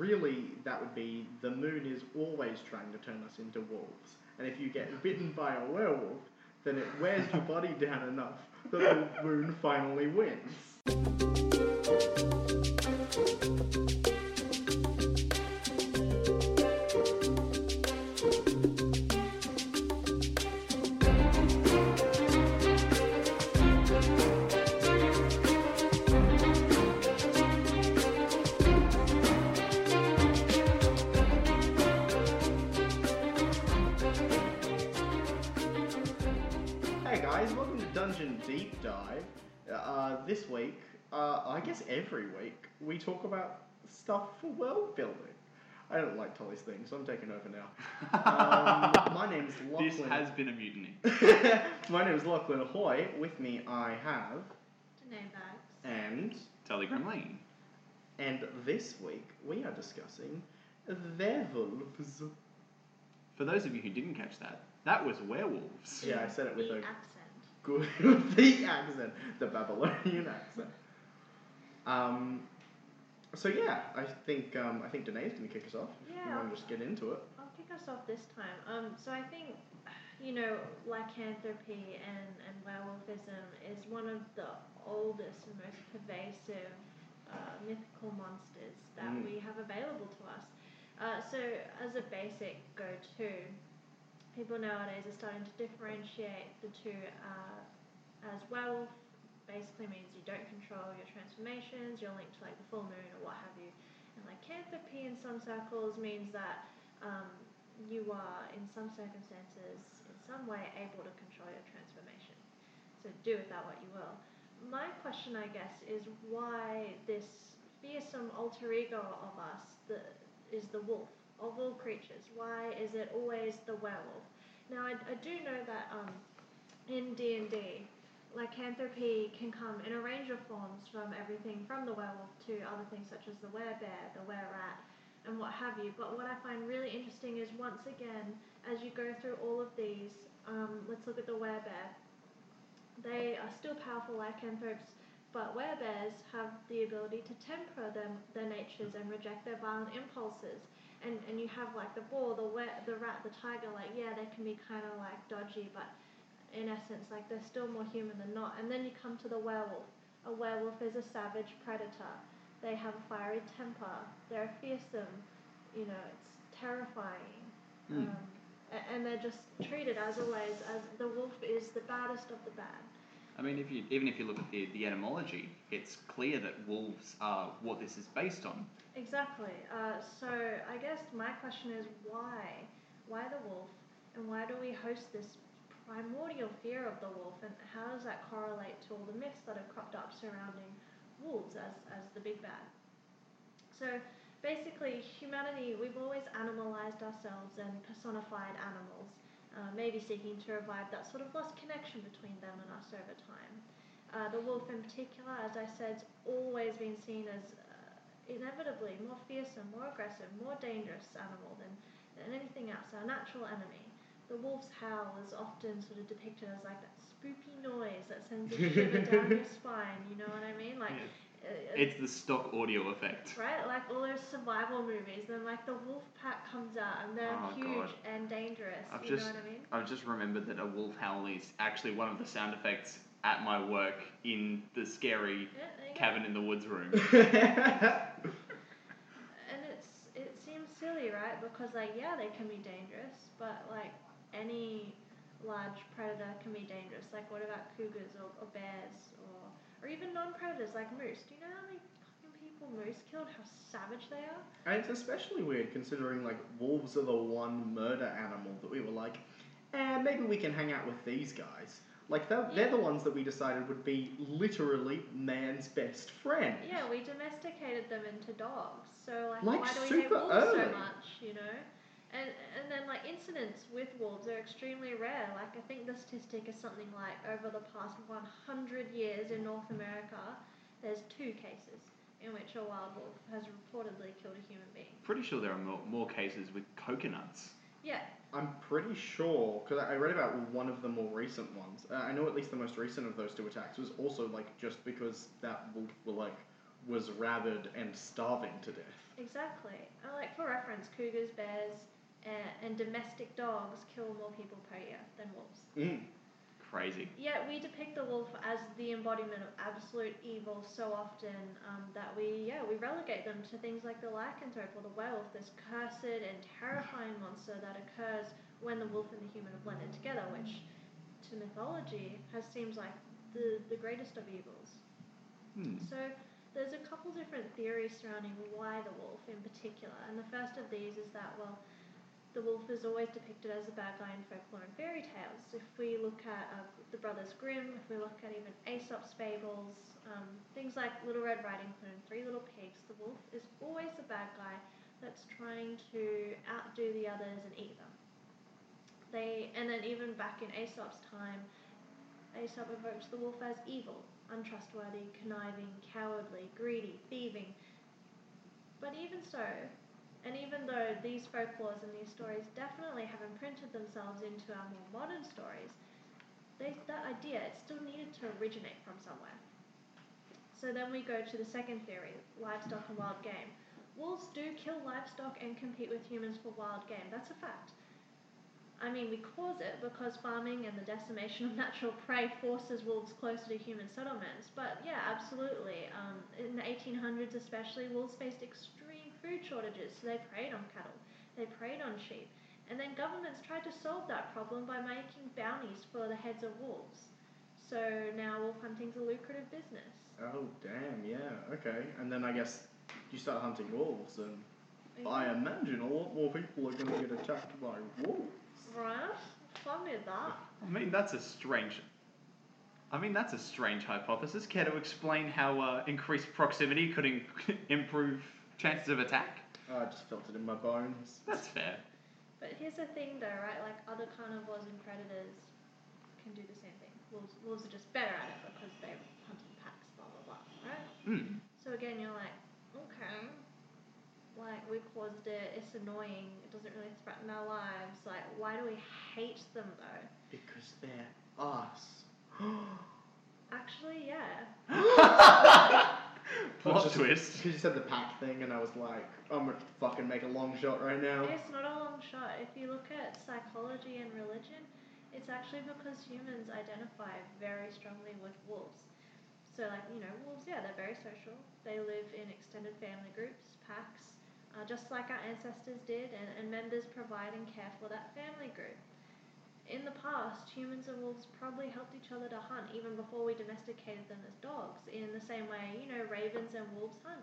Really, that would be the moon is always trying to turn us into wolves. And if you get bitten by a werewolf, then it wears your body down enough that the moon finally wins. This week, uh, I guess every week, we talk about stuff for world building. I don't like Tolly's thing, so I'm taking over now. Um, my name's Lachlan. This has been a mutiny. my name is Lachlan Hoy. With me, I have Danae Bags. and Telegram Lane. and this week we are discussing werewolves. For those of you who didn't catch that, that was werewolves. Yeah, I said it with the a accent. Good the accent, the Babylonian accent. Um, so yeah, I think um, I think Danae's to kick us off. If you Yeah. want to just get into it. I'll kick us off this time. Um, so I think, you know, lycanthropy and, and werewolfism is one of the oldest and most pervasive uh, mythical monsters that Mm. we have available to us. Uh, so as a basic go-to, people nowadays are starting to differentiate the two uh, as werewolf basically means you don't control your transformations, you're linked to like the full moon or what have you. And lycanthropy in some circles means that um, you are, in some circumstances, in some way able to control your transformation. So do with that what you will. My question, I guess, is why this fearsome alter ego of us the, is the wolf of all creatures? Why is it always the werewolf? Now, I, I do know that um, in D&D, lycanthropy can come in a range of forms from everything from the werewolf to other things such as the werebear, the were-rat, and what have you. But what I find really interesting is once again, as you go through all of these, um, let's look at the werebear. They are still powerful lycanthropes, but werebears have the ability to temper them, their natures and reject their violent impulses. And, and you have like the boar, the were, the rat, the tiger, like yeah, they can be kind of like dodgy, but in essence, like they're still more human than not. And then you come to the werewolf. A werewolf is a savage predator. They have a fiery temper. They're fearsome. You know, it's terrifying. Mm. Um, and they're just treated as always as the wolf is the baddest of the bad. I mean, if you even if you look at the, the etymology, it's clear that wolves are what this is based on. Exactly. Uh, so I guess my question is why? Why the wolf? And why do we host this primordial fear of the wolf? And how does that correlate to all the myths that have cropped up surrounding wolves as, as the big bad? So basically, humanity, we've always animalized ourselves and personified animals, uh, maybe seeking to revive that sort of lost connection between them and us over time. Uh, the wolf, in particular, as I said, has always been seen as uh, inevitably more fearsome, more aggressive, more dangerous animal than, than anything else, our natural enemy. The wolf's howl is often sort of depicted as like that spoopy noise that sends a shiver down your spine, you know what I mean? Like, uh, It's the stock audio effect. right? Like all those survival movies, then like the wolf pack comes out and they're Oh, huge God. and dangerous. I've you just know what I mean? I've just remembered that a wolf howl is actually one of the sound effects at my work in the scary Yeah, there you go. cabin in the woods room. And it's it seems silly, right? Because like yeah, they can be dangerous, but like any large predator can be dangerous. Like what about cougars or, or bears or or even non-predators like moose? Do you know how many fucking people moose killed? How savage they are? And it's especially weird considering like wolves are the one murder animal that we were like, eh, maybe we can hang out with these guys. Like they're, they're the ones that we decided would be literally man's best friend. Yeah, we domesticated them into dogs. So like, Like why do we hate wolves so much? You know. And, and then like incidents with wolves are extremely rare. Like I think the statistic is something like over the past 100 years in North America, there's two cases in which a wild wolf has reportedly killed a human being. Pretty sure there are more, more cases with coconuts. Yeah, I'm pretty sure because I read about one of the more recent ones. Uh, I know at least the most recent of those two attacks was also like just because that wolf were like was rabid and starving to death. exactly. Uh, like for reference, cougars, bears, uh, and domestic dogs kill more people per year than wolves. Mm. Crazy. Yet we depict the wolf as the embodiment of absolute evil so often um, that we, yeah, we relegate them to things like the lycanthrope or the werewolf, this cursed and terrifying monster that occurs when the wolf and the human are blended together, which to mythology has seems like the, the greatest of evils. Hmm. So there's a couple different theories surrounding why the wolf in particular, and the first of these is that well, the wolf is always depicted as a bad guy in folklore and fairy tales. If we look at uh, the Brothers Grimm, if we look at even Aesop's fables, um, things like Little Red Riding Hood and Three Little Pigs, the wolf is always the bad guy that's trying to outdo the others and eat them. They and then even back in Aesop's time, Aesop evokes the wolf as evil, untrustworthy, conniving, cowardly, greedy, thieving. But even so, and even though these folklores and these stories definitely have imprinted themselves into our more modern stories, they, that idea it still needed to originate from somewhere. So then we go to the second theory, livestock and wild game. Wolves do kill livestock and compete with humans for wild game. That's a fact. I mean, we cause it because farming and the decimation of natural prey forces wolves closer to human settlements. But yeah, absolutely. Um, in the 1800s, especially, wolves faced extreme food shortages, so they preyed on cattle, they preyed on sheep. And then governments tried to solve that problem by making bounties for the heads of wolves. So now wolf hunting's a lucrative business. Oh damn, yeah, okay. And then I guess you start hunting wolves, and I imagine a lot more people are going to get attacked by wolves. Right? Fun with that. I mean, that's a strange. I mean, that's a strange hypothesis. Care to explain how uh, increased proximity could in- improve chances of attack? I just felt it in my bones. That's fair. But here's the thing, though, right? Like other carnivores and predators can do the same thing. Wolves, wolves are just better at it because they hunt in packs, blah blah blah, right? Hmm. So again, you're like, okay, like we caused it. It's annoying. It doesn't really threaten our lives. Like, why do we hate them though? Because they're us. Actually, yeah. Plot Just- twist. Because you said the pack thing, and I was like, I'm gonna fucking make a long shot right now. It's not a long shot. If you look at psychology and religion, it's actually because humans identify very strongly with wolves. So, like, you know, wolves, yeah, they're very social. They live in extended family groups, packs, uh, just like our ancestors did, and, and members provide and care for that family group. In the past, humans and wolves probably helped each other to hunt even before we domesticated them as dogs, in the same way, you know, ravens and wolves hunt.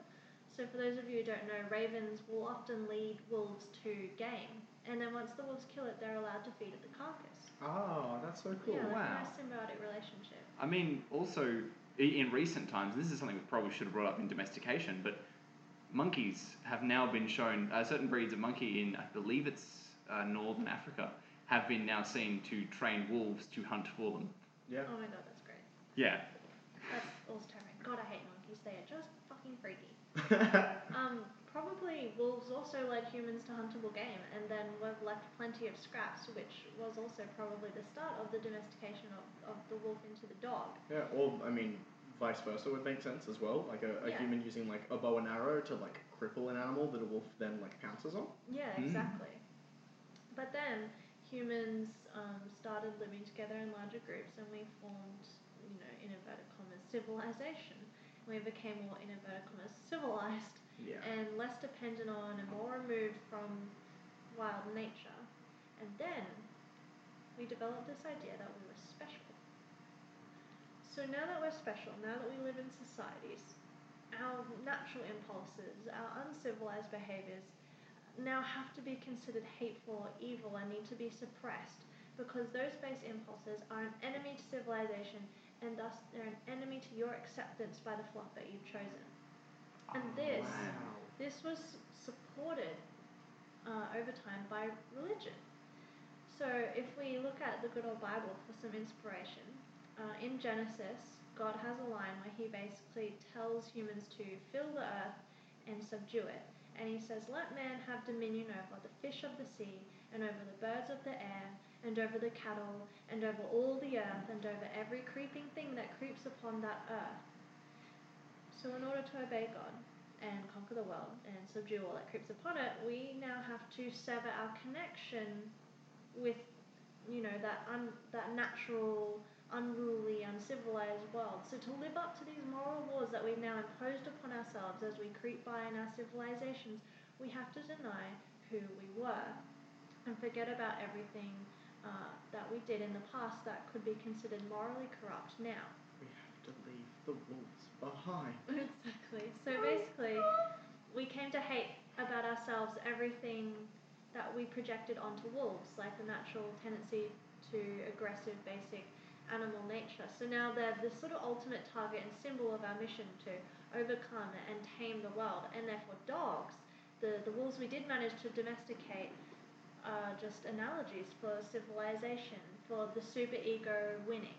So, for those of you who don't know, ravens will often lead wolves to game, and then once the wolves kill it, they're allowed to feed it the carcass. Oh, that's so cool. Yeah, like wow. a nice symbiotic relationship. I mean, also in recent times, this is something we probably should have brought up in domestication, but monkeys have now been shown. Uh, certain breeds of monkey in, I believe it's uh, northern Africa, have been now seen to train wolves to hunt for them. Yeah. Oh my god, that's great. Yeah. That's also terrifying. God, I hate monkeys. They are just fucking freaky. Um, probably wolves also led humans to huntable game, and then we've left plenty of scraps, which was also probably the start of the domestication of, of the wolf into the dog. yeah, or, I mean, vice versa would make sense as well. Like a, a Yeah. human using like a bow and arrow to like cripple an animal that a wolf then like pounces on. Yeah, Mm. exactly. But then humans um, started living together in larger groups, and we formed, you know, in inverted commas, civilization. We became more in inverted commas civilized Yeah. and less dependent on and more removed from wild nature. And then we developed this idea that we were special. So now that we're special, now that we live in societies, our natural impulses, our uncivilized behaviors now have to be considered hateful or evil and need to be suppressed because those base impulses are an enemy to civilization and thus they're an enemy to your acceptance by the flock that you've chosen. And this Wow. this was supported uh, over time by religion. So if we look at the good old Bible for some inspiration, uh, in Genesis, God has a line where he basically tells humans to fill the earth and subdue it. And he says, Let man have dominion over the fish of the sea, and over the birds of the air, and over the cattle, and over all the earth, and over every creeping thing that creeps upon that earth. So, in order to obey God and conquer the world and subdue all that creeps upon it, we now have to sever our connection with, you know, that un- that natural, unruly, uncivilized world. So, to live up to these moral laws that we've now imposed upon ourselves as we creep by in our civilizations, we have to deny who we were and forget about everything uh, that we did in the past that could be considered morally corrupt now. We have to leave the wolves behind. Exactly. So basically, we came to hate about ourselves everything that we projected onto wolves, like the natural tendency to aggressive, basic animal nature. So now they're the sort of ultimate target and symbol of our mission to overcome and tame the world. And therefore, dogs, the, the wolves we did manage to domesticate, are just analogies for civilization, for the super ego winning,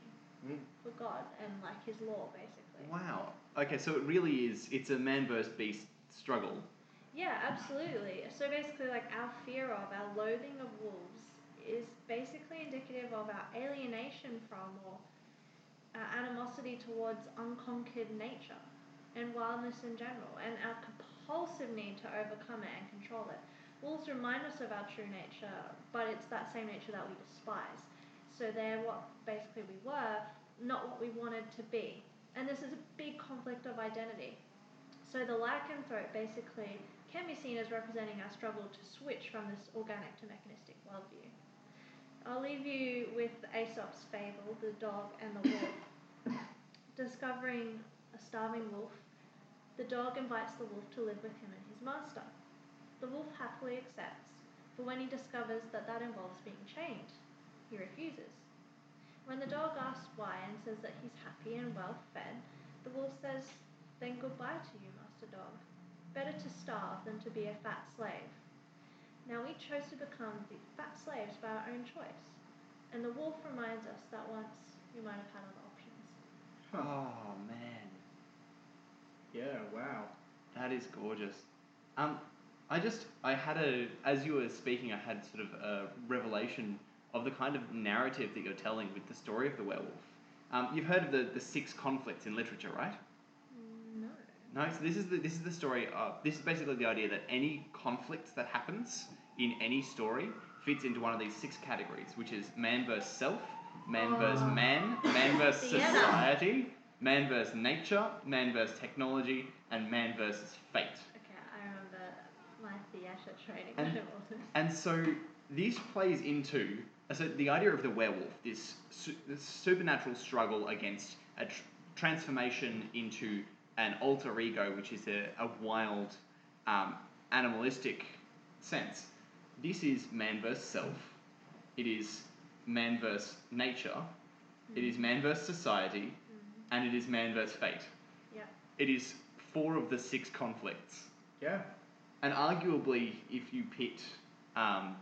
Mm. for God and like His law, basically. Wow. Okay, so it really is. It's a man versus beast struggle. Yeah, absolutely. So basically, like our fear of, our loathing of wolves is basically indicative of our alienation from or our animosity towards unconquered nature and wildness in general, and our compulsive need to overcome it and control it. Wolves remind us of our true nature, but it's that same nature that we despise. So they're what basically we were, not what we wanted to be. And this is a big conflict of identity. So the lycanthrope basically can be seen as representing our struggle to switch from this organic to mechanistic worldview. I'll leave you with Aesop's fable, The Dog and the Wolf. Discovering a starving wolf, the dog invites the wolf to live with him and his master. The wolf happily accepts, but when he discovers that that involves being chained, he refuses. When the dog asks why and says that he's happy and well fed, the wolf says, Then goodbye to you, Master Dog. Better to starve than to be a fat slave. Now we chose to become the fat slaves by our own choice, and the wolf reminds us that once we might have had other options. Oh man, Yeah, wow. that is gorgeous. Um, I just I had a as you were speaking, I had sort of a revelation of the kind of narrative that you're telling with the story of the werewolf. Um, you've heard of the, the six conflicts in literature, right? No. No, so this is the this is the story of this is basically the idea that any conflict that happens in any story fits into one of these six categories, which is man versus self, man versus Oh. man, man versus society, man versus nature, man versus technology, and man versus fate. Okay, I remember my theatre training. And- when it wasn't. And so this plays into so the idea of the werewolf, this, su- this supernatural struggle against a tr- transformation into an alter ego, which is a, a wild, um, animalistic sense. This is man versus self. It is man versus nature. It is man versus society, and it is man versus fate. Yeah. It is four of the six conflicts. Yeah. And arguably, if you pit um,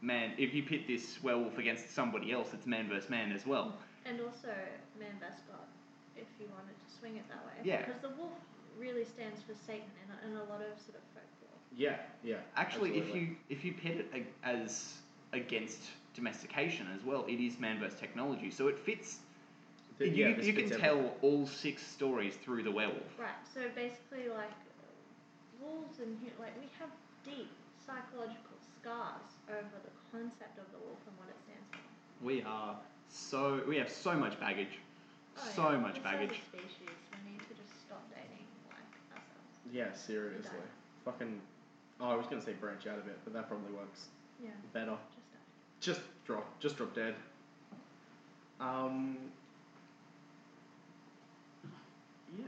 man, if you pit this werewolf against somebody else, it's man versus man as well. And also man vs God, if you wanted to swing it that way. Yeah. Because the wolf really stands for Satan in a, in a lot of sort of folklore. Yeah, yeah. Actually, if you if you pit it as against domestication as well, it is man versus technology. So it fits. The- you yeah, this you can fits tell all six stories through the werewolf. Right. So basically, like wolves and like we have deep psychological scars over the concept of the wolf and what it stands for. We are so we have so much baggage, Oh, so yeah. much Just baggage. As species, we need to just stop dating like ourselves. Yeah, seriously. Fucking. Oh, I was gonna say branch out a bit, but that probably works Yeah. better. Just die. Just drop, just drop dead. Um. Yeah.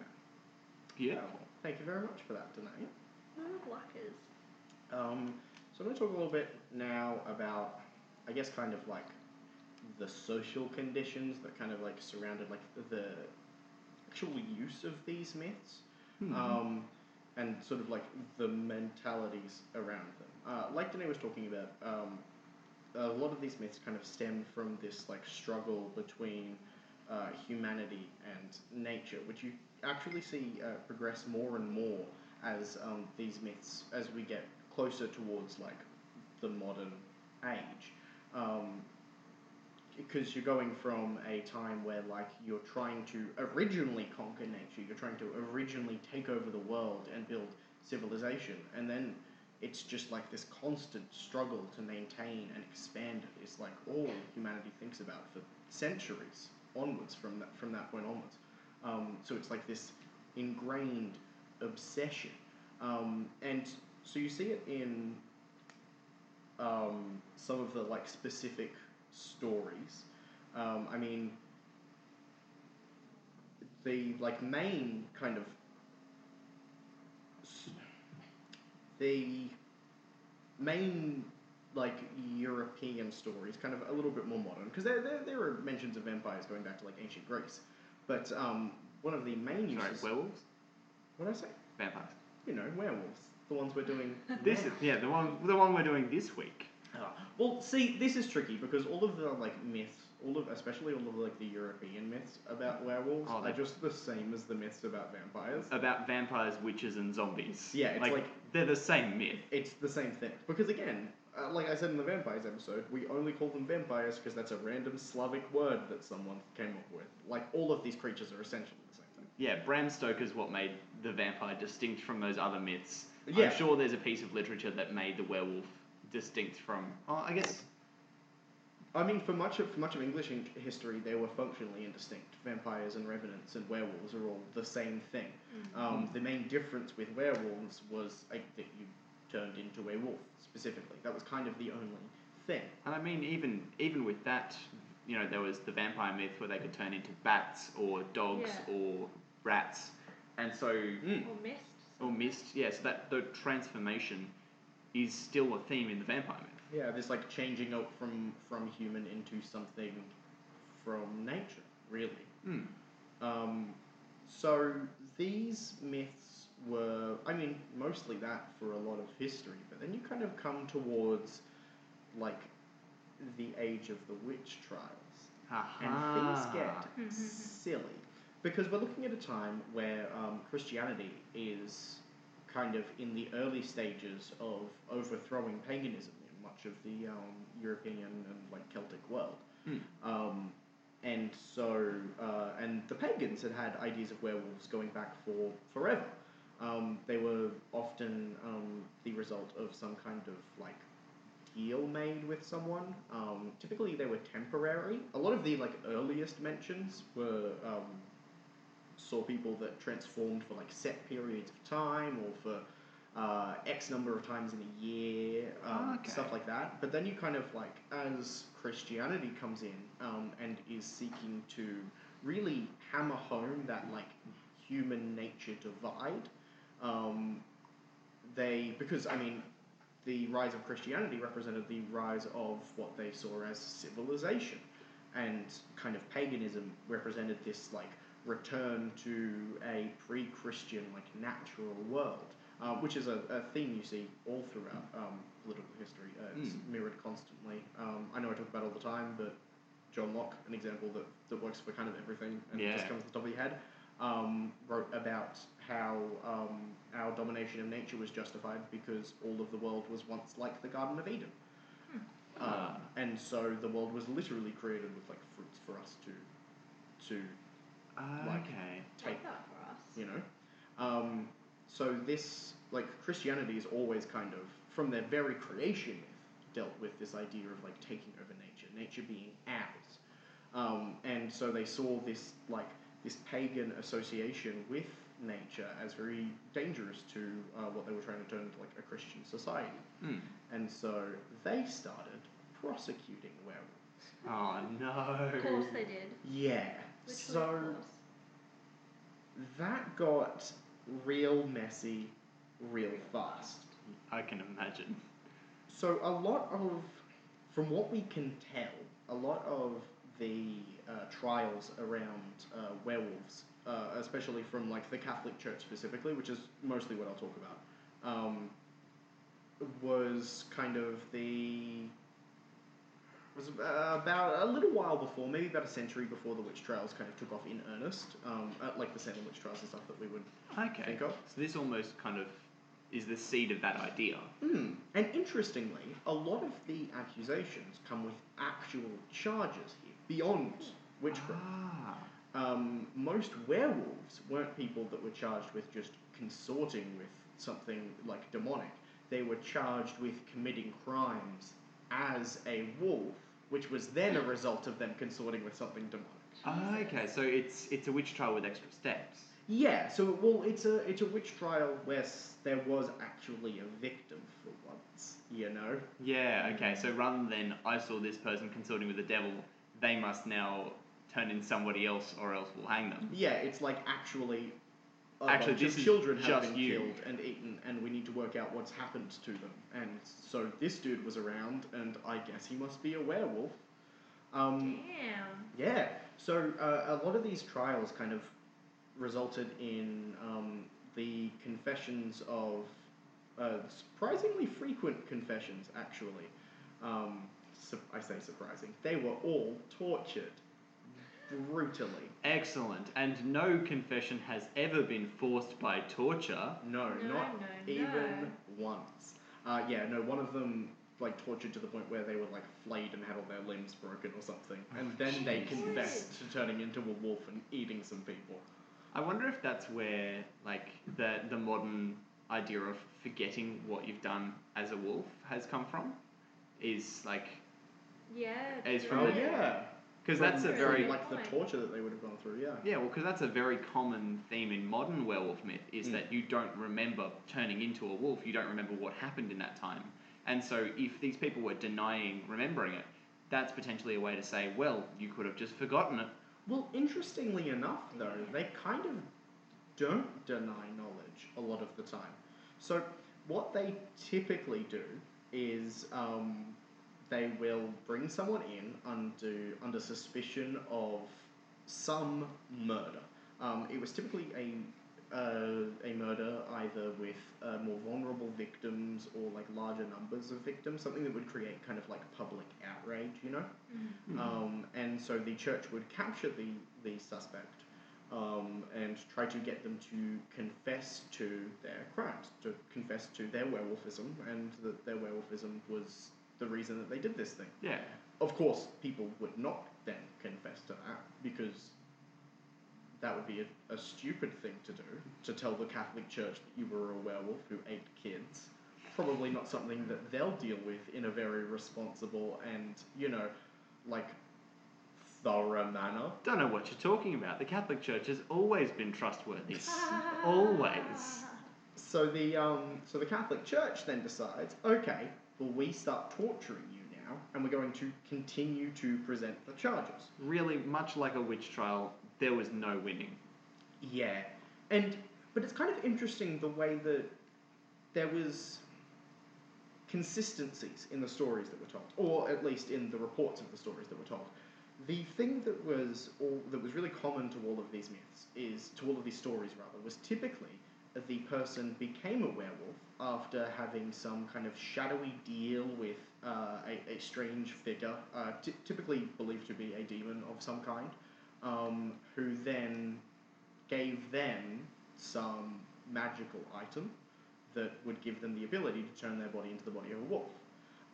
Beautiful. Thank you very much for that tonight. No blockers. Um, so I'm going to talk a little bit now about, I guess, kind of like the social conditions that kind of like surrounded like the actual use of these myths. Hmm. Um, and sort of like the mentalities around them. Uh, like Danae was talking about, um, a lot of these myths kind of stem from this like struggle between uh, humanity and nature, which you actually see uh, progress more and more as um, these myths as we get closer towards like the modern age. Um, because you're going from a time where like you're trying to originally conquer nature, you're trying to originally take over the world and build civilization, and then it's just like this constant struggle to maintain and expand it. It's like all humanity thinks about for centuries onwards from that from that point onwards. Um, so it's like this ingrained obsession, um, and so you see it in um, some of the like specific stories. Um, I mean, the like main kind of the main like European stories, kind of a little bit more modern, because there, there there are mentions of vampires going back to like ancient Greece, but um, one of the main Sorry, uses. werewolves, what did I say? vampires. You know, werewolves, the ones we're doing. This now. is yeah the one the one we're doing this week. Ah, well, see, this is tricky because all of the like myths, all of especially all of like the European myths about werewolves Oh, are just the same as the myths about vampires. About vampires, witches, and zombies. Yeah, it's like- they're the same myth. It's the same thing because again, uh, like I said in the vampires episode, we only call them vampires because that's a random Slavic word that someone came up with. Like all of these creatures are essentially the same thing. Yeah, Bram Stoker's what made the vampire distinct from those other myths. Yeah. I'm sure there's a piece of literature that made the werewolf distinct from. Oh, I guess. I mean, for much of for much of English in- history, they were functionally indistinct. Vampires and revenants and werewolves are all the same thing. Um, the main difference with werewolves was like, that you turned into a wolf specifically. That was kind of the only thing. And I mean, even even with that, you know, there was the vampire myth where they could turn into bats or dogs Yeah. or rats, and so Mm. Or mist. or mist. Yeah, so that the transformation is still a theme in the vampire myth. Yeah, this like changing up from from human into something from nature, really. Hmm. Um, so these myths were, I mean, mostly that for a lot of history, but then you kind of come towards like the age of the witch trials. and things get silly because we're looking at a time where um, Christianity is kind of in the early stages of overthrowing paganism in much of the um, European and like Celtic world. Hmm. Um, and so, uh, and the pagans had had ideas of werewolves going back for forever. Um, they were often um, the result of some kind of like deal made with someone. Um, typically, they were temporary. A lot of the like earliest mentions were um, saw people that transformed for like set periods of time or for uh, X number of times in a year, um, Okay. stuff like that. But then you kind of like, as Christianity comes in um, and is seeking to really hammer home that like human nature divide, um, they because I mean the rise of Christianity represented the rise of what they saw as civilization, and kind of paganism represented this like return to a pre-Christian like natural world, uh, which is a, a theme you see all throughout um, political history. Uh, it's Mm. mirrored constantly. Um, I know I talk about it all the time, but John Locke, an example that, that works for kind of everything and it just comes to the top of your head, um, wrote about how um, our domination of nature was justified because all of the world was once like the Garden of Eden. Ah. Um, and so the world was literally created with like fruits for us to to Like- okay. take Take that for us. you know. Um, so this, like Christianity, is always kind of from their very creation myth dealt with this idea of like taking over nature, nature being ours, um, and so they saw this like this pagan association with nature as very dangerous to uh, what they were trying to turn into like a Christian society, Hmm. and so they started prosecuting werewolves. Oh no. Of course they did. Yeah. Which so of course. that got real messy real fast. I can imagine. So a lot of, from what we can tell, a lot of the uh, trials around uh, werewolves, uh, especially from like the Catholic Church specifically, which is mostly what I'll talk about, um, was kind of the was uh, about a little while before, maybe about a century before the witch trials kind of took off in earnest, um, like the Salem witch trials and stuff that we would Okay. think of. So this almost kind of is the seed of that idea. Hmm. And interestingly, a lot of the accusations come with actual charges here, beyond witchcraft. Ah. Um, most werewolves weren't people that were charged with just consorting with something like demonic. They were charged with committing crimes as a wolf, which was then a result of them consorting with something demonic. Ah, okay, so it's it's a witch trial with extra steps. Yeah, so well, it's a it's a witch trial where s- there was actually a victim for once. You know. Yeah, okay, so rather than I saw this person consorting with the devil, they must now turn in somebody else or else we'll hang them. Yeah, it's like actually. A Actually, bunch this of children have been you. killed and eaten, and we need to work out what's happened to them. And so this dude was around, and I guess he must be a werewolf. Um, Damn. Yeah. So uh, a lot of these trials kind of resulted in um, the confessions of uh, surprisingly frequent confessions. Actually, um, su- I say surprising. They were all tortured brutally. Excellent. And no confession has ever been forced by torture. No, No, not no, even once. Uh, yeah, no. One of them like tortured to the point where they were like flayed and had all their limbs broken or something, and then they Jesus. confessed to turning into a wolf and eating some people. I wonder if that's where like the the modern idea of forgetting what you've done as a wolf has come from. Is like Yeah. It's from Oh the- yeah, because that's a very like the torture that they would have gone through. Yeah. Yeah, well, because that's a very common theme in modern werewolf myth is Mm. that you don't remember turning into a wolf, you don't remember what happened in that time. And so, if these people were denying remembering it, that's potentially a way to say, well, you could have just forgotten it. Well, interestingly enough, though, they kind of don't deny knowledge a lot of the time. So, what they typically do is um, they will bring someone in under, under suspicion of some murder. Um, it was typically a uh, a murder either with uh, more vulnerable victims or like larger numbers of victims, something that would create kind of like public outrage, you know. Um, and so the church would capture the the suspect um, and try to get them to confess to their crimes, to confess to their werewolfism, and that their werewolfism was the reason that they did this thing. Yeah. Of course, people would not then confess to that because that would be a, a stupid thing to do to tell the Catholic Church that you were a werewolf who ate kids. Probably not something that they'll deal with in a very responsible and, you know, like thorough manner. Don't know what you're talking about. The Catholic Church has always been trustworthy. always. So the um, so the Catholic Church then decides, okay, well we start torturing you now, and we're going to continue to present the charges. Really, much like a witch trial, there was no winning. Yeah, and but it's kind of interesting the way that there was consistencies in the stories that were told, or at least in the reports of the stories that were told. The thing that was all that was really common to all of these myths is to all of these stories rather was typically the person became a werewolf after having some kind of shadowy deal with uh, a, a strange figure, uh, ty- typically believed to be a demon of some kind, um, who then gave them some magical item that would give them the ability to turn their body into the body of a wolf.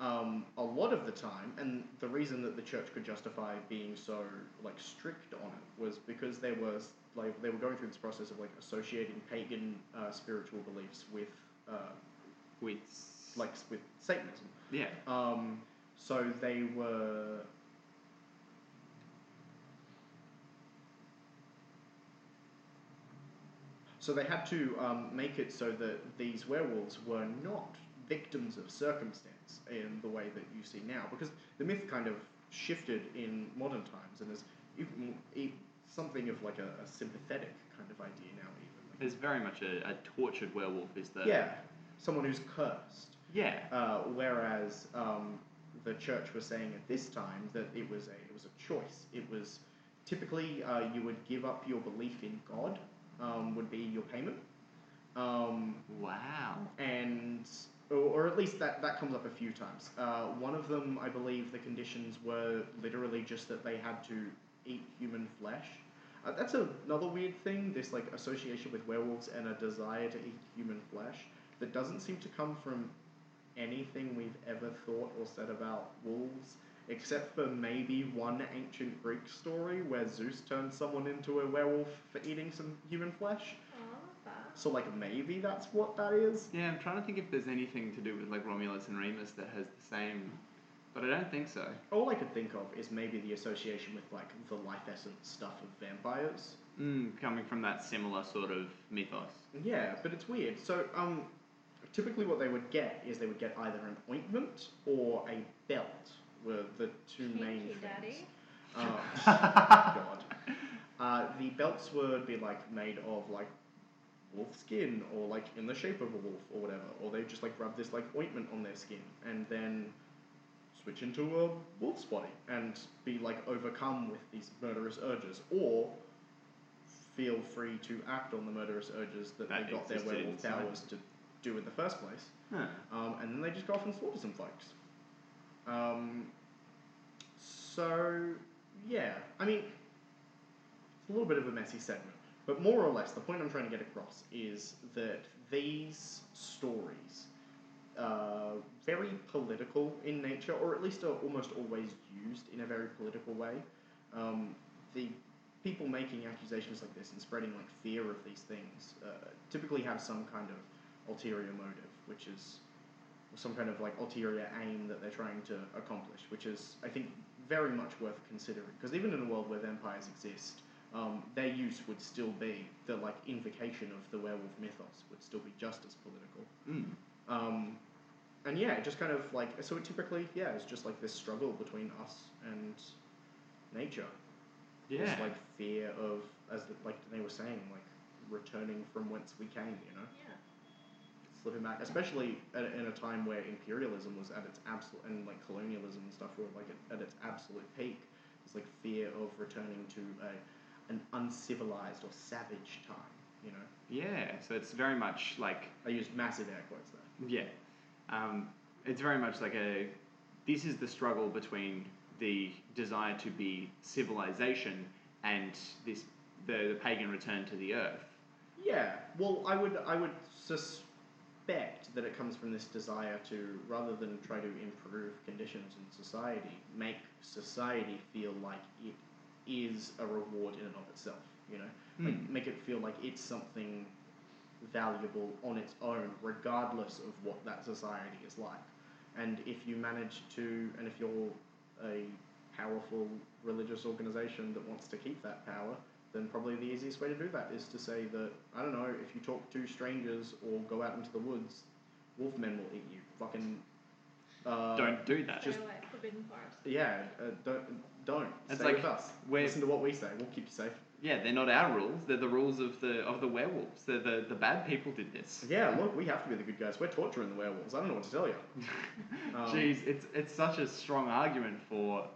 Um, a lot of the time, and the reason that the church could justify being so like strict on it was because there was like they were going through this process of like associating pagan uh, spiritual beliefs with uh, With like with Satanism. yeah, Um, so they were. So they had to um, make it so that these werewolves were not victims of circumstance in the way that you see now, because the myth kind of shifted in modern times and is even, e- something of like a, a sympathetic kind of idea now, even. Like, there's very much a, a tortured werewolf. Is the yeah, someone who's cursed. yeah Uh, whereas um, the church was saying at this time that it was a it was a choice. It was typically uh, you would give up your belief in God um, would be your payment. Um, Wow. and or, or at least that, that comes up a few times. Uh, one of them, I believe, the conditions were literally just that they had to eat human flesh. Uh, that's another weird thing. This like association with werewolves and a desire to eat human flesh that doesn't seem to come from anything we've ever thought or said about wolves, except for maybe one ancient Greek story where Zeus turned someone into a werewolf for eating some human flesh. Oh. So like maybe that's what that is. Yeah, I'm trying to think if there's anything to do with like Romulus and Remus that has the same, but I don't think so. All I could think of is maybe the association with like the life essence stuff of vampires. Mm, coming from that similar sort of mythos. Yeah, but it's weird. So um, typically what they would get is they would get either an ointment or a belt. Were the two main Kinky things. Oh, God. Uh, the belts would be like made of like wolf skin or like in the shape of a wolf or whatever, or they just like rub this like ointment on their skin and then switch into a wolf's body and be like overcome with these murderous urges, or feel free to act on the murderous urges that, That they got their werewolf powers to do in the first place. Huh. Um, and then they just go off and slaughter some folks. Um, so, yeah, I mean, it's a little bit of a messy segment, but more or less, the point I'm trying to get across is that these stories are very political in nature, or at least are almost always used in a very political way. Um, the people making accusations like this and spreading like fear of these things uh, typically have some kind of ulterior motive, which is some kind of like ulterior aim that they're trying to accomplish, which is I think very much worth considering. Because even in a world where vampires exist, um, their use would still be the like invocation of the werewolf mythos would still be just as political. Mm. Um, and yeah, it just kind of like so. It typically, yeah, it's just like this struggle between us and nature. Yeah. This like fear of, as the, like they were saying, like returning from whence we came. You know, Yeah. slipping back, especially at, in a time where imperialism was at its absolute and like colonialism and stuff were like at, at its absolute peak. It's like fear of returning to a an uncivilized or savage time. You know, Yeah. So it's very much like I used massive air quotes there. Yeah. Um, it's very much like a. This is the struggle between the desire to be civilization and this the, the pagan return to the earth. Yeah, well, I would I would suspect that it comes from this desire to rather than try to improve conditions in society, make society feel like it is a reward in and of itself. You know, like Hmm. make it feel like it's something valuable on its own, regardless of what that society is like. And if you manage to, and if you're a powerful religious organization that wants to keep that power, then probably the easiest way to do that is to say that, I don't know, if you talk to strangers or go out into the woods, wolfmen will eat you. Fucking. Uh, Don't do that. Just- Stay away, forbidden forest. Yeah, uh, don't. Don't. It's Stay like with us. we're- Listen to what we say. We'll keep you safe. Yeah, they're not our rules. They're the rules of the of the werewolves. They're the the bad people did this. Yeah, look, we have to be the good guys. We're torturing the werewolves. I don't know what to tell you. Um, Jeez, it's it's such a strong argument for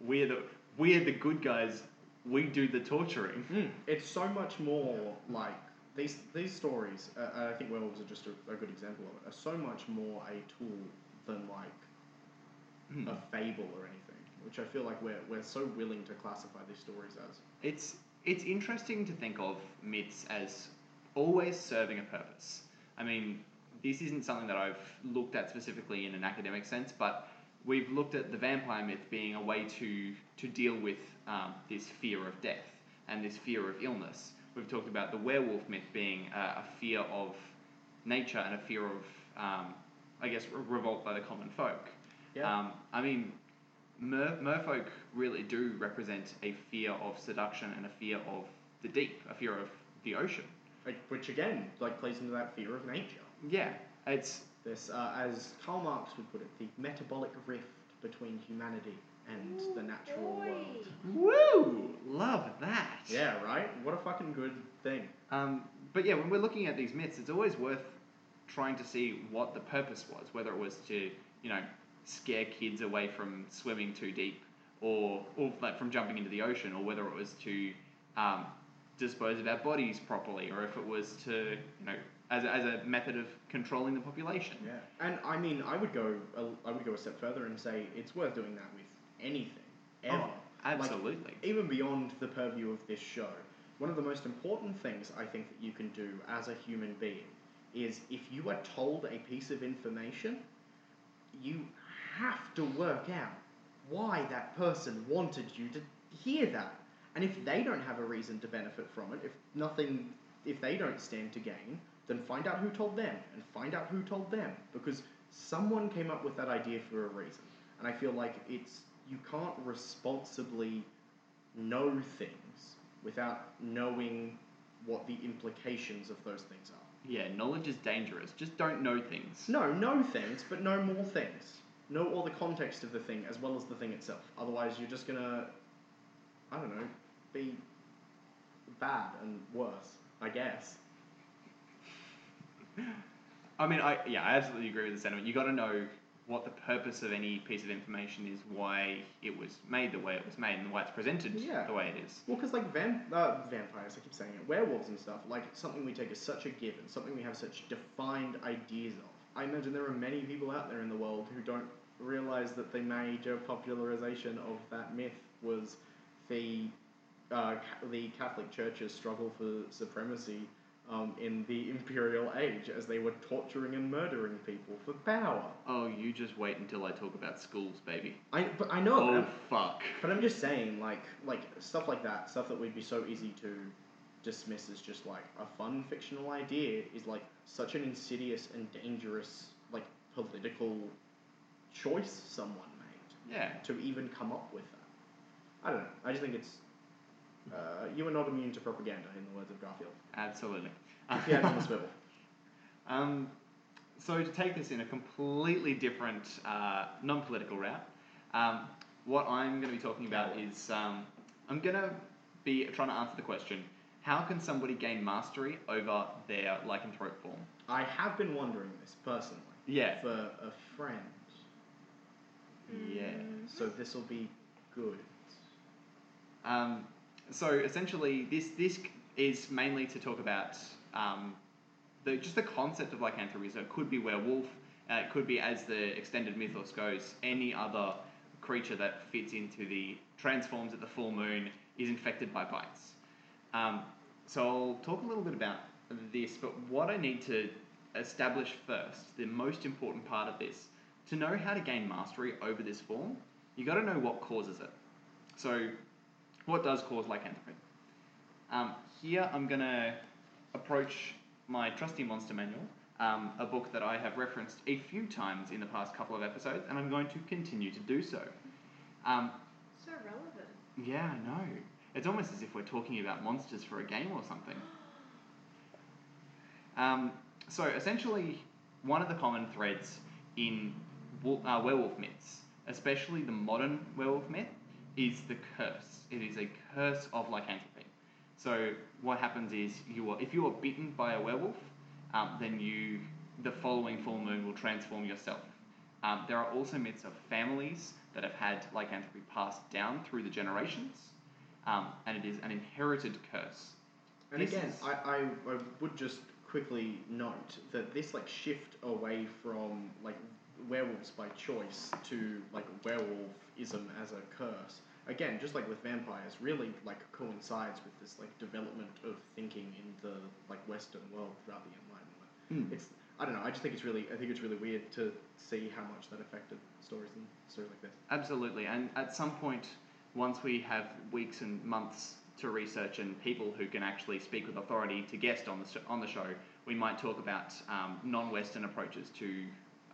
we're the we're the good guys. We do the torturing. Mm, it's so much more like these these stories. Uh, and I think werewolves are just a, a good example of it. Are so much more a tool than like Hmm. a fable or anything, which I feel like we're we're so willing to classify these stories as. It's it's interesting to think of myths as always serving a purpose. I mean, this isn't something that I've looked at specifically in an academic sense, but we've looked at the vampire myth being a way to to deal with um, this fear of death and this fear of illness. We've talked about the werewolf myth being a, a fear of nature and a fear of, um, I guess, revolt by the common folk. Yeah. Um, I mean, mer- merfolk really do represent a fear of seduction and a fear of the deep, a fear of the ocean. Like, which again, like plays into that fear of nature. Yeah, it's This, uh, as Karl Marx would put it, the metabolic rift between humanity and the natural Boy. world. woo, love that. Yeah, right. What a fucking good thing. Um, but yeah, when we're looking at these myths, it's always worth trying to see what the purpose was, whether it was to, you know, scare kids away from swimming too deep, or or like from jumping into the ocean, or whether it was to um, dispose of our bodies properly, or if it was to you know as a, as a method of controlling the population. Yeah, and I mean, I would go, a, I would go a step further and say it's worth doing that with anything, ever. Oh, absolutely. Like, even beyond the purview of this show, one of the most important things I think that you can do as a human being is if you are told a piece of information, you have to work out why that person wanted you to hear that. And if they don't have a reason to benefit from it, if nothing, if they don't stand to gain, then find out who told them and find out who told them because someone came up with that idea for a reason. And I feel like it's you can't responsibly know things without knowing what the implications of those things are. Yeah, knowledge is dangerous. Just don't know things. No, know things, but know more things. Know all the context of the thing as well as the thing itself. Otherwise, you're just gonna, I don't know, be bad and worse, I guess. I mean, I yeah, I absolutely agree with the sentiment. You got to know what the purpose of any piece of information is, why it was made the way it was made, and why it's presented Yeah. the way it is. Well, because like vamp- uh, vampires, I keep saying it, werewolves and stuff, like something we take as such a given, something we have such defined ideas of. I imagine there are many people out there in the world who don't realize that the major popularization of that myth was the uh, the Catholic Church's struggle for supremacy um, in the imperial age, as they were torturing and murdering people for power. Oh, you just wait until I talk about schools, baby. I but I know. Oh I'm- fuck. But I'm just saying, like, like stuff like that, stuff that would be so easy to dismiss as just like a fun fictional idea, is like such an insidious and dangerous, like, political choice someone made Yeah. to even come up with that. I don't know. I just think it's. Uh, you are not immune to propaganda, in the words of Garfield. Absolutely. Had on the swivel. Um, so to take this in a completely different, uh, non-political route, um, what I'm going to be talking about is um, I'm going to be trying to answer the question: How can somebody gain mastery over their lycanthrope form? I have been wondering this personally Yeah. for a friend, Yeah. so this will be good. Um, so essentially, this this is mainly to talk about um, the just the concept of lycanthropy. So it could be werewolf. Uh, it could be, as the extended mythos goes, any other creature that fits into the transforms at the full moon is infected by bites. Um, so I'll talk a little bit about this, but what I need to establish first, the most important part of this, to know how to gain mastery over this form, you got to know what causes it. So what does cause lycanthropy? Um, here I'm going to approach my trusty monster manual, um, a book that I have referenced a few times in the past couple of episodes, and I'm going to continue to do so. Um, So relevant. yeah, I know. It's almost as if we're talking about monsters for a game or something. Um, so essentially, one of the common threads in uh, werewolf myths, especially the modern werewolf myth, is the curse. It is a curse of lycanthropy. So what happens is you are, if you are bitten by a werewolf, um, then you the following full moon will transform yourself. Um, there are also myths of families that have had lycanthropy passed down through the generations, um, and it is an inherited curse. And This again, is- I, I, I would just quickly note that this like shift away from like werewolves by choice to like werewolfism as a curse. Again, just like with vampires, really like coincides with this like development of thinking in the like Western world throughout the Enlightenment. Hmm. It's I don't know. I just think it's really I think it's really weird to see how much that affected stories and stories like this. Absolutely, and at some point, once we have weeks and months to research and people who can actually speak with authority to guest on the sh- on the show, we might talk about um, non-Western approaches to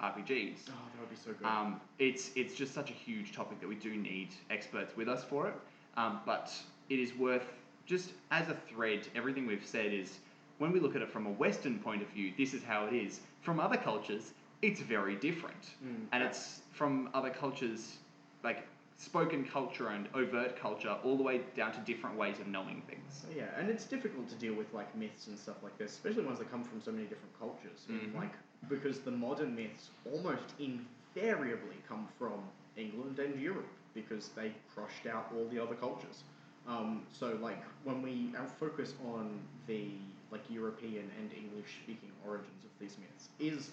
RPGs. Oh, that would be so good. Um, it's it's just such a huge topic that we do need experts with us for it. Um, but it is worth just as a thread. Everything we've said is when we look at it from a Western point of view, this is how it is. From other cultures, it's very different, Mm. and it's from other cultures like spoken culture and overt culture, all the way down to different ways of knowing things. Yeah, and it's difficult to deal with like myths and stuff like this, especially ones that come from so many different cultures. Mhm. like because the modern myths almost invariably come from England and Europe because they crushed out all the other cultures. Um, so like when we our focus on the like European and English speaking origins of these myths is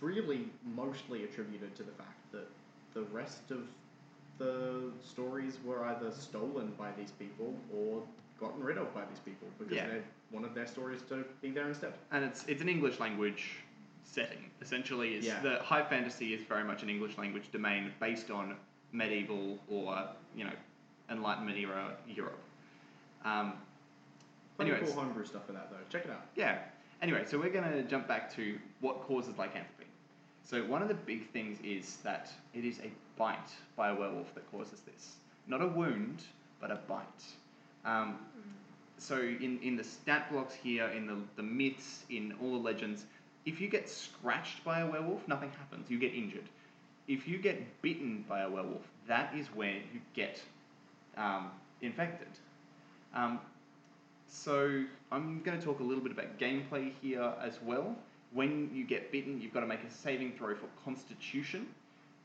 really mostly attributed to the fact that the rest of the stories were either stolen by these people or gotten rid of by these people because Yeah. they wanted their stories to be there instead. and it's it's an English language setting. Essentially, is Yeah. the high fantasy is very much an English language domain based on medieval or you know Enlightenment era Europe. Um, Plenty of Anyways. cool homebrew stuff for that though. Check it out. yeah. Anyway, so we're going to jump back to what causes lycanthropy. So one of the big things is that it is a bite by a werewolf that causes this. Not a wound, but a bite. Um, so in, in the stat blocks here, in the, the myths, in all the legends, if you get scratched by a werewolf, nothing happens. You get injured. If you get bitten by a werewolf, that is where you get um, infected. Um, so I'm going to talk a little bit about gameplay here as well. When you get bitten, you've got to make a saving throw for Constitution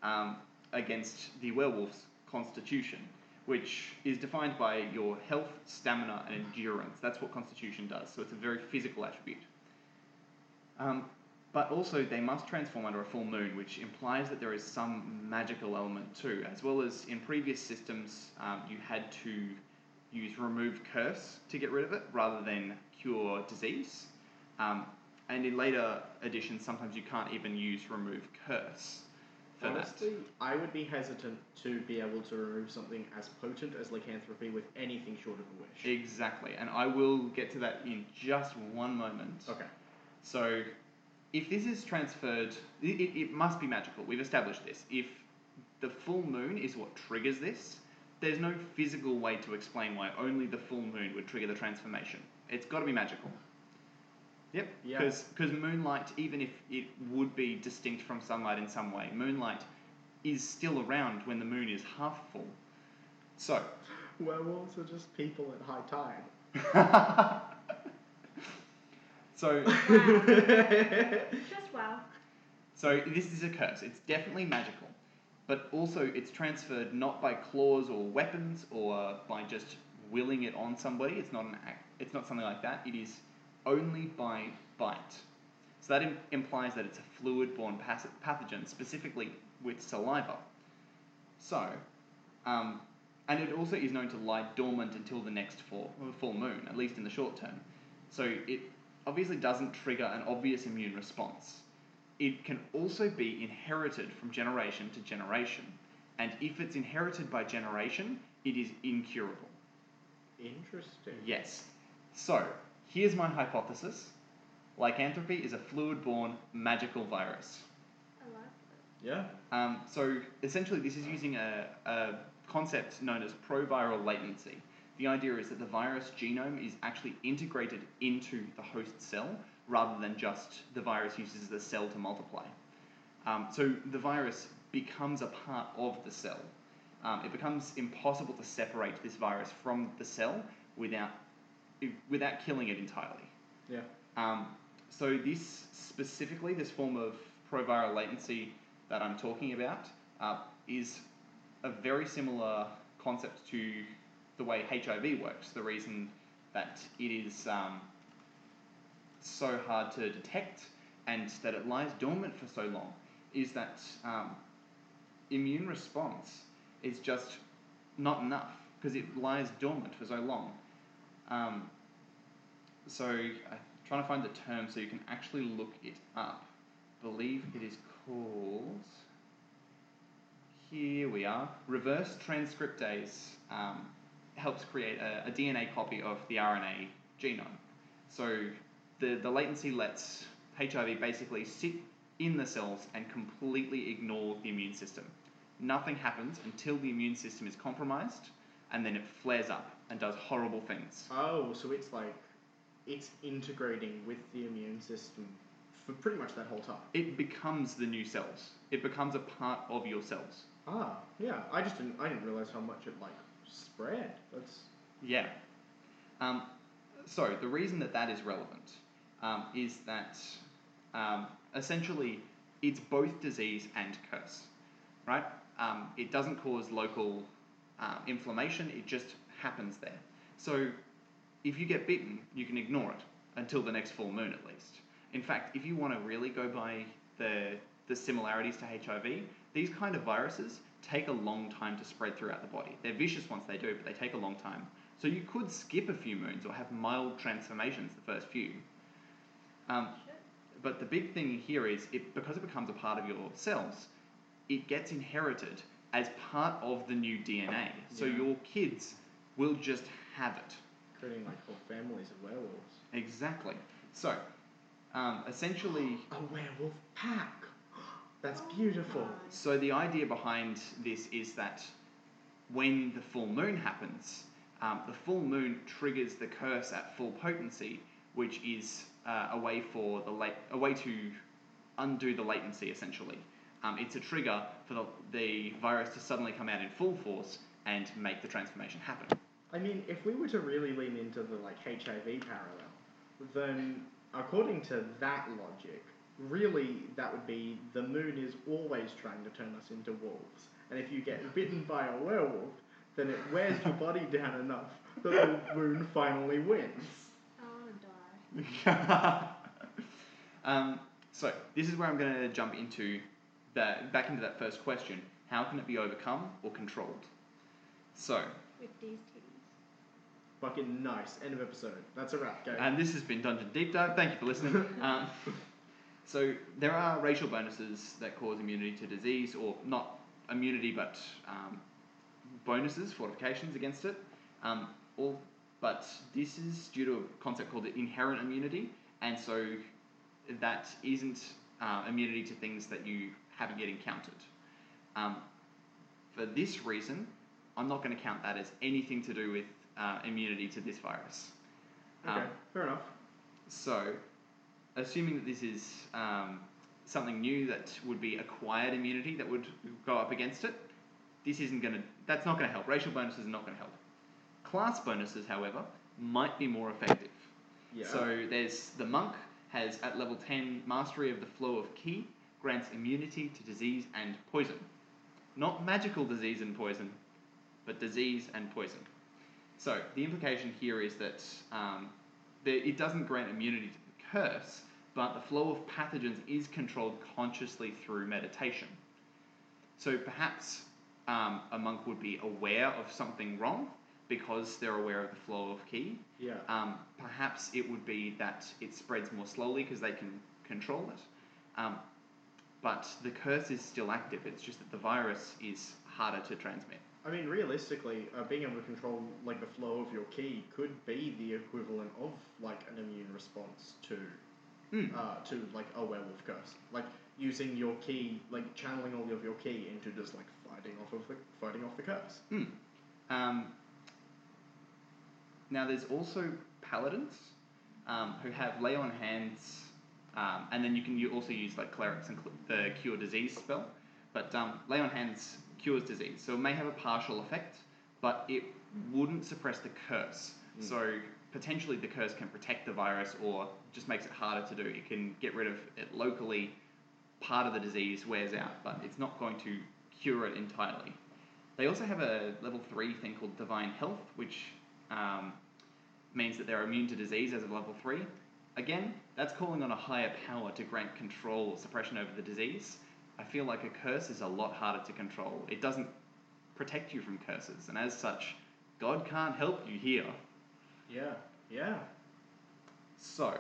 um, against the werewolf's Constitution, which is defined by your health, stamina, and endurance. That's what Constitution does. So it's a very physical attribute. Um, but also, they must transform under a full moon, which implies that there is some magical element too. As well as in previous systems, um, you had to use remove curse to get rid of it rather than cure disease. Um, and in later editions, sometimes you can't even use remove curse for Honestly, I would be hesitant to be able to remove something as potent as lycanthropy with anything short of a wish. Exactly. And I will get to that in just one moment. Okay. So, if this is transferred, it, it must be magical. We've established this. If the full moon is what triggers this, there's no physical way to explain why only the full moon would trigger the transformation. It's got to be magical. Yep. Yeah. Because moonlight, even if it would be distinct from sunlight in some way, moonlight is still around when the moon is half full. So, Werewolves are just people at high tide. so Wow. Just wow. So this is a curse. It's definitely magical, but also it's transferred not by claws or weapons or by just willing it on somebody. It's not an act. It's not something like that. It is only by bite. So that Im- implies that it's a fluid-borne pas- pathogen, specifically with saliva. So, um, and it also is known to lie dormant until the next full, full moon, at least in the short term. So it obviously doesn't trigger an obvious immune response. It can also be inherited from generation to generation, and if it's inherited by generation, it is incurable. Interesting. Yes. So, here's my hypothesis lycanthropy is a fluid borne magical virus. I like that. Yeah. Um, so essentially, this is using a, a concept known as proviral latency. The idea is that the virus genome is actually integrated into the host cell rather than just the virus uses the cell to multiply. Um, so the virus becomes a part of the cell. Um, it becomes impossible to separate this virus from the cell without, without killing it entirely. Yeah. Um, so this specifically, this form of proviral latency that I'm talking about, uh, is a very similar concept to the way HIV works. The reason that it is um, so hard to detect and that it lies dormant for so long is that um, immune response is just not enough because it lies dormant for so long. Um, so I'm trying to find the term so you can actually look it up. believe it is called. Here we are. Reverse transcriptase um, helps create a, a DNA copy of the RNA genome. So the, the latency lets HIV basically sit in the cells and completely ignore the immune system. Nothing happens until the immune system is compromised, and then it flares up and does horrible things. Oh, so it's like it's integrating with the immune system for pretty much that whole time. It becomes the new cells. It becomes a part of your cells. Ah, yeah. I just didn't. I didn't realize how much it like spread. That's Yeah. Um, so the reason that that is relevant um, is that um, essentially it's both disease and curse, right? Um, it doesn't cause local uh, inflammation, it just happens there. So if you get bitten, you can ignore it until the next full moon at least. In fact, if you want to really go by the, the similarities to HIV, these kind of viruses take a long time to spread throughout the body. They're vicious once they do, but they take a long time. So you could skip a few moons or have mild transformations the first few. Um, but the big thing here is it because it becomes a part of your cells, it gets inherited as part of the new DNA. So Yeah. your kids will just have it. Creating like whole families of werewolves. Exactly. So, um, essentially, A werewolf pack. That's beautiful. so the idea behind this is that when the full moon happens, um, the full moon triggers the curse at full potency, which is uh, a way for the late, a way to undo the latency essentially. Um, it's a trigger for the, the virus to suddenly come out in full force and make the transformation happen. I mean, if we were to really lean into the like HIV parallel, then according to that logic, really that would be the moon is always trying to turn us into wolves. And if you get bitten by a werewolf, then it wears your body down enough that the moon finally wins. I want to die. um, so this is where I'm going to jump into that back into that first question: How can it be overcome or controlled? So, With these titties. Fucking nice. End of episode. That's a wrap, go. and this has been Dungeon Deep Dive. Thank you for listening. um, so there are racial bonuses that cause immunity to disease, or not immunity, but um, bonuses, fortifications against it. Um, all, but this is due to a concept called inherent immunity, and so that isn't uh, immunity to things that you haven't yet encountered. Um, for this reason, I'm not going to count that as anything to do with uh, immunity to this virus. okay, Um, fair enough. so, assuming that this is um, something new that would be acquired immunity that would go up against it, this isn't going to. That's not going to help. Racial bonuses are not going to help. Class bonuses, however, might be more effective. Yeah. So there's the monk has at level 10 mastery of the flow of ki, grants immunity to disease and poison. Not magical disease and poison, but disease and poison. So the implication here is that um, the, it doesn't grant immunity to the curse, but the flow of pathogens is controlled consciously through meditation. So perhaps um, a monk would be aware of something wrong because they're aware of the flow of ki, yeah. um, perhaps it would be that it spreads more slowly because they can control it. Um, but the curse is still active. It's just that the virus is harder to transmit. I mean, realistically, uh, being able to control like the flow of your ki could be the equivalent of like an immune response to Hmm. uh, to like a werewolf curse. Like using your ki, like channeling all of your ki into just like fighting off of the fighting off the curse. Hmm. Um, now, there's also paladins um, who have lay on hands, um, and then you can u- also use like clerics and cl- the cure disease spell. But um, lay on hands cures disease, so it may have a partial effect, but it wouldn't suppress the curse. So potentially the curse can protect the virus, or just makes it harder to do. It can get rid of it locally. Part of the disease wears out, but it's not going to cure it entirely. They also have a level three thing called Divine Health, which um, means that they're immune to disease as of level three. Again, that's calling on a higher power to grant control or suppression over the disease. I feel like a curse is a lot harder to control. It doesn't protect you from curses, and as such, God can't help you here. Yeah, yeah. So,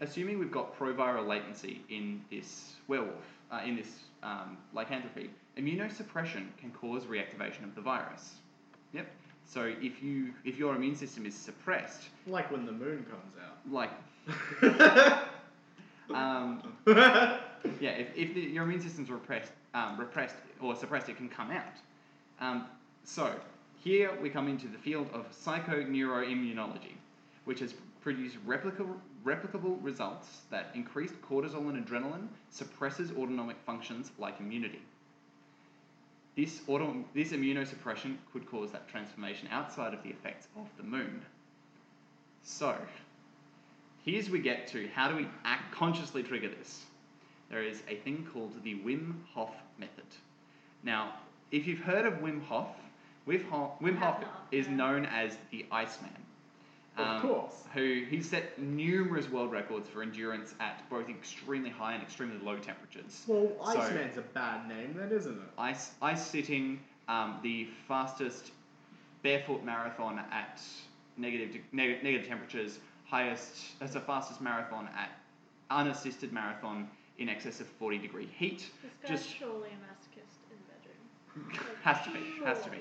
assuming we've got proviral latency in this werewolf, uh, in this um, lycanthropy, immunosuppression can cause reactivation of the virus. Yep. So if you if your immune system is suppressed, Like when the moon comes out. like um, yeah, if, if the, your immune system's repressed, um, repressed or suppressed, it can come out. Um, so here we come into the field of psychoneuroimmunology, which has produced replicable, replicable results that increased cortisol and adrenaline suppresses autonomic functions like immunity. This, auto, this immunosuppression could cause that transformation outside of the effects of the moon. So, here's we get to how do we act consciously trigger this? there is a thing called the Wim Hof method. Now, if you've heard of Wim Hof, Wim Hof, Wim Hof is known as the Iceman. Of course. Who he set numerous world records for endurance at both extremely high and extremely low temperatures. Well, So- Iceman's a bad name, then, isn't it? ice ice sitting, um, the fastest barefoot marathon at negative neg- negative temperatures, highest that's the fastest marathon at unassisted marathon in excess of 40 degree heat. This guy's Just surely a masochist in the bedroom. has to be, has to be.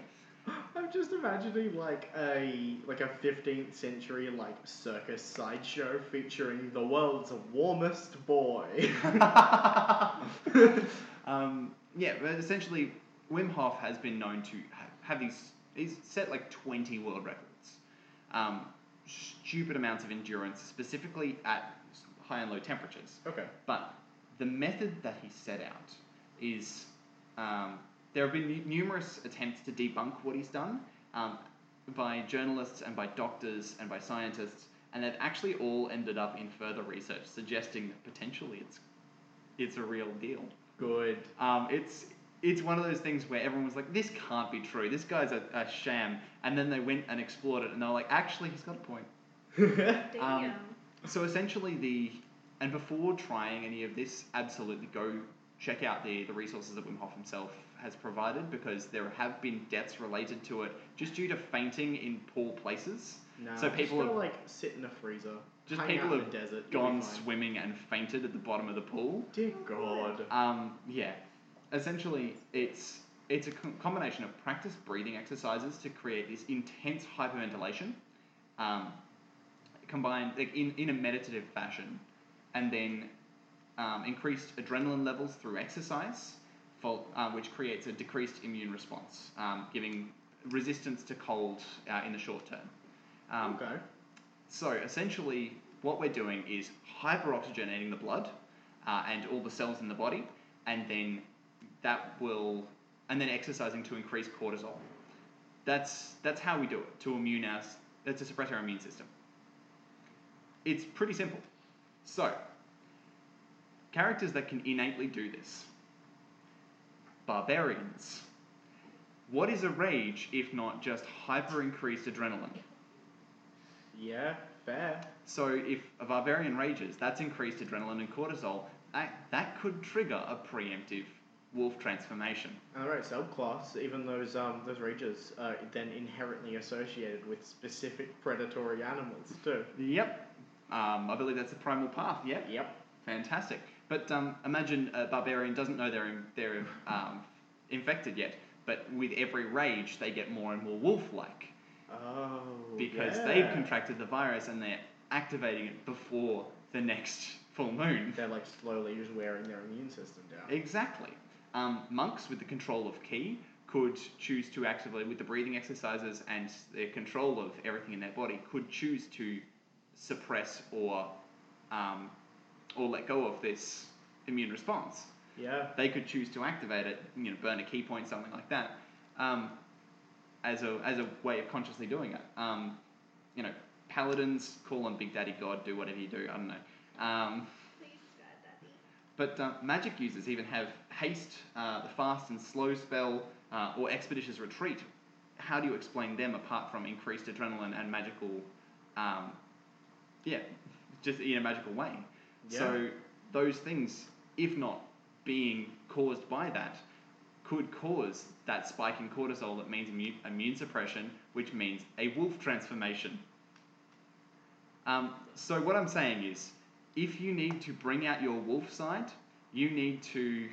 I'm just imagining like a like a 15th century like circus sideshow featuring the world's warmest boy. um, yeah, but essentially, Wim Hof has been known to ha- have these. He's set like 20 world records. Um, stupid amounts of endurance, specifically at high and low temperatures. okay. But the method that he set out is um, there have been numerous attempts to debunk what he's done um, by journalists and by doctors and by scientists, and they've actually all ended up in further research suggesting that potentially it's it's a real deal. Good. Um, it's it's one of those things where everyone was like, "This can't be true. This guy's a, a sham," and then they went and explored it, and they were like, "Actually, he's got a point." Damn. Um, So essentially, the and before trying any of this, absolutely go check out the the resources that Wim Hof himself has provided because there have been deaths related to it just due to fainting in poor places. Nah, so people just have like sit in a freezer. just people have desert. gone swimming and fainted at the bottom of the pool. Dear God. Um, yeah, essentially, it's it's a com- combination of practice breathing exercises to create this intense hyperventilation, um, combined like in, in a meditative fashion, and then um, increased adrenaline levels through exercise, for, uh, which creates a decreased immune response, um, giving resistance to cold uh, in the short term. Um, okay. so essentially, what we're doing is hyperoxygenating the blood uh, and all the cells in the body, and then that will, and then exercising to increase cortisol. That's that's how we do it to immune us, uh, to suppress our immune system. It's pretty simple. So, characters that can innately do this. Barbarians. What is a rage if not just hyper increased adrenaline? Yeah, fair. So if a barbarian rages, that's increased adrenaline and cortisol. That, that could trigger a preemptive wolf transformation. Alright, subclass, even those um those rages are then inherently associated with specific predatory animals too. Yep. Um, I believe that's the primal path. Yep. Yep. Fantastic. But um, imagine a barbarian doesn't know they're in, they're um, infected yet, but with every rage they get more and more wolf-like Oh. because yeah. they've contracted the virus and they're activating it before the next full moon. They're like slowly just wearing their immune system down. Exactly. Um, monks with the control of ki could choose to actively, with the breathing exercises and their control of everything in their body, could choose to suppress or um, or let go of this immune response. Yeah. They could choose to activate it, you know, burn a ki point, something like that, um, as a as a way of consciously doing it. Um, you know, paladins call on Big Daddy God, do whatever you do. I don't know. Um, Please, Sky Daddy. but uh, magic users even have haste, uh, the fast and slow spell, uh, or expeditious retreat. How do you explain them apart from increased adrenaline and magical, um, yeah, just in a magical way? So those things, if not being caused by that, could cause that spike in cortisol that means immune, immune suppression, which means a wolf transformation. Um, so what I'm saying is, if you need to bring out your wolf side, you need to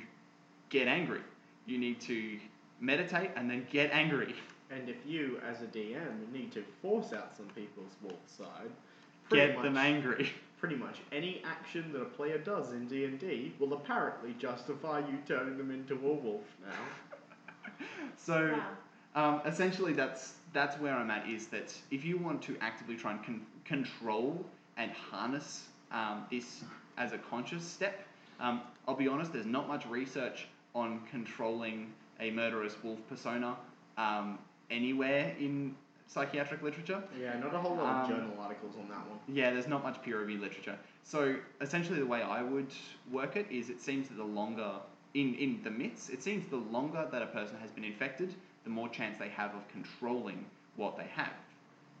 get angry. You need to meditate and then get angry. And if you, as a DM, need to force out some people's wolf side, Get them angry. Pretty much any action that a player does in D and D will apparently justify you turning them into a wolf now. So um, essentially, that's that's where I'm at. Is that if you want to actively try and con- control and harness um, this as a conscious step, um, I'll be honest. There's not much research on controlling a murderous wolf persona um, anywhere in psychiatric literature. Yeah, not a whole lot of Um, journal articles on that one. Yeah, there's not much peer reviewed literature. So essentially, the way I would work it is it seems that the longer, in, in the myths, it seems the longer that a person has been infected, the more chance they have of controlling what they have.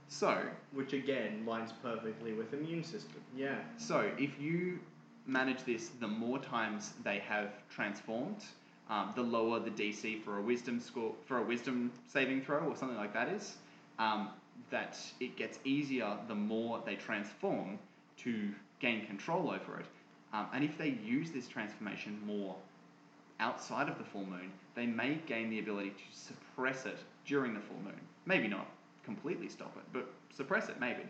So, Which again lines perfectly with immune system. Yeah. so if you manage this, the more times they have transformed, um, the lower the DC for a wisdom score for a wisdom saving throw or something like that is. Um, that it gets easier the more they transform to gain control over it. Um, and if they use this transformation more outside of the full moon, they may gain the ability to suppress it during the full moon. Maybe not completely stop it, but suppress it maybe.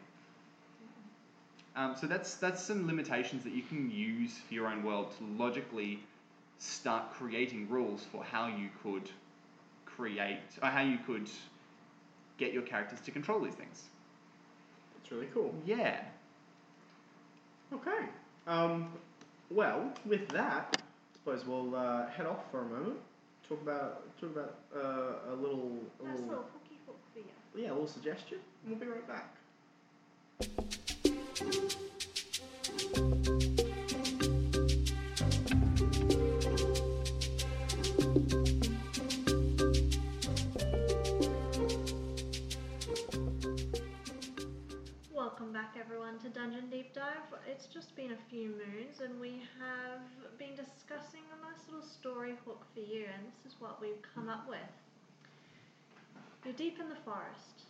Um, so that's that's some limitations that you can use for your own world to logically start creating rules for how you could create or how you could get your characters to control these things. It's really cool. Yeah. Okay. Um, well, with that, I suppose we'll uh, head off for a moment. Talk about talk about uh, a little, a Nice little little hooky hook for you. yeah, a little suggestion. and We'll be right back. Everyone, to Dungeon Deep Dive. It's just been a few moons, and we have been discussing a nice little story hook for you, and this is what we've come up with. You're deep in the forest,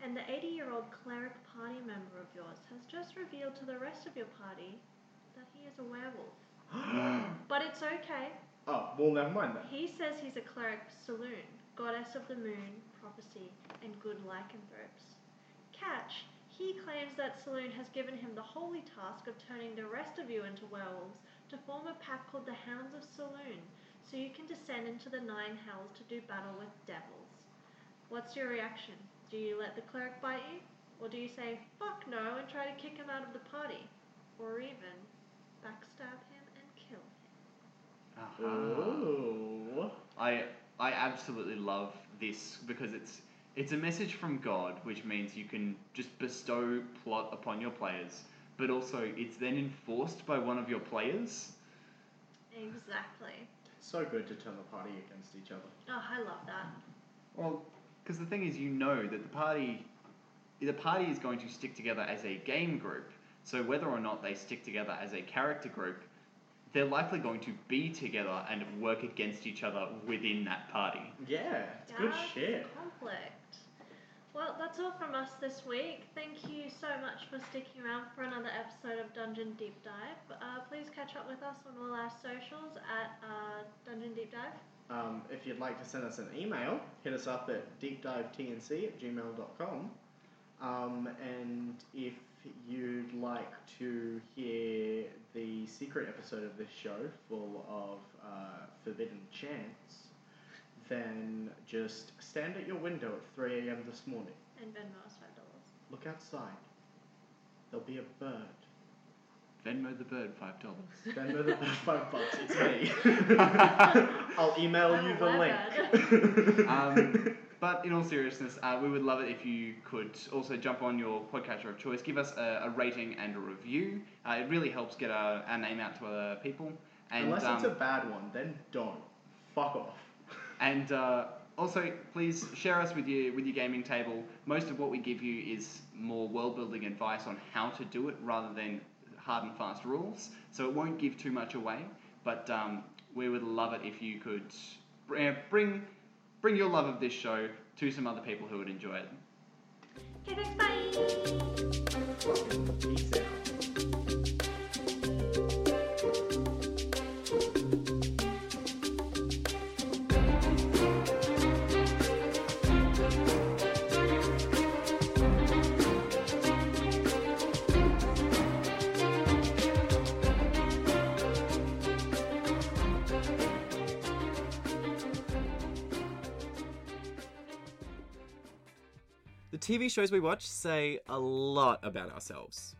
and the 80 year old cleric party member of yours has just revealed to the rest of your party that he is a werewolf. but it's okay. Oh, well, never mind that. He says he's a cleric Selûne, goddess of the moon, prophecy, and good lycanthropes. Catch, he claims that Selûne has given him the holy task of turning the rest of you into werewolves to form a pack called the Hounds of Selûne, so you can descend into the nine hells to do battle with devils. What's your reaction? Do you let the cleric bite you? Or do you say, fuck no, and try to kick him out of the party? Or even backstab him and kill him? Oh. I I absolutely love this because it's it's a message from God, which means you can just bestow plot upon your players, but also it's then enforced by one of your players. Exactly. So good to turn the party against each other. Oh, I love that. Well, because the thing is, you know that the party, the party is going to stick together as a game group. So whether or not they stick together as a character group, they're likely going to be together and work against each other within that party. Yeah, it's good shit. Conflict. Well, that's all from us this week. Thank you so much for sticking around for another episode of Dungeon Deep Dive. Uh, please catch up with us on all our socials at uh, Dungeon Deep Dive. Um, if you'd like to send us an email, hit us up at deepdivetnc at gmail.com. Um, and if you'd like to hear the secret episode of this show full of uh, forbidden chants, then just stand at your window at 3 a.m. this morning. And Venmo is five dollars. Look outside. There'll be a bird. Venmo the bird five dollars. Venmo the bird five bucks. It's me. I'll email I'm you the link. Um, but in all seriousness, uh, we would love it if you could also jump on your podcatcher of choice, give us a, a rating and a review. Uh, it really helps get our, our name out to other people. And, Unless it's um, a bad one, then don't. Fuck off. And uh, also, please share us with your with your gaming table. Most of what we give you is more world building advice on how to do it rather than hard and fast rules. So it won't give too much away. But um, we would love it if you could bring bring your love of this show to some other people who would enjoy it. Okay, thanks, bye! Peace out. The TV shows we watch say a lot about ourselves.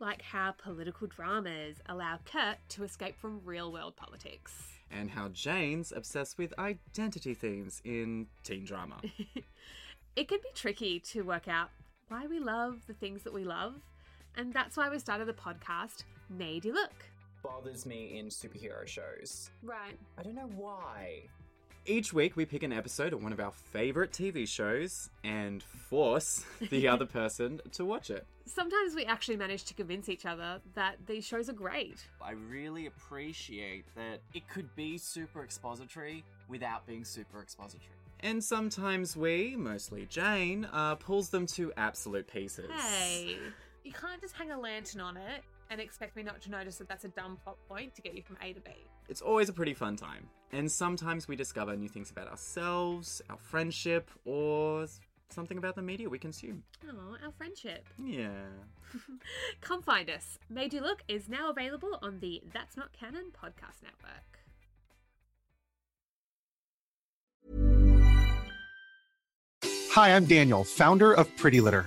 Like how political dramas allow Kurt to escape from real world politics. And how Jane's obsessed with identity themes in teen drama. It can be tricky to work out why we love the things that we love, and that's why we started the podcast Made You Look. Bothers me in superhero shows. Right. I don't know why. Each week, we pick an episode of one of our favorite TV shows and force the other person to watch it. Sometimes we actually manage to convince each other that these shows are great. I really appreciate that it could be super expository without being super expository. And sometimes we, mostly Jane, uh, pulls them to absolute pieces. Hey, you can't just hang a lantern on it and expect me not to notice that that's a dumb plot point to get you from A to B. It's always a pretty fun time. And sometimes we discover new things about ourselves, our friendship, or something about the media we consume. Oh, our friendship. Yeah. Come find us. Made You Look is now available on the That's Not Canon podcast network. Hi, I'm Daniel, founder of Pretty Litter.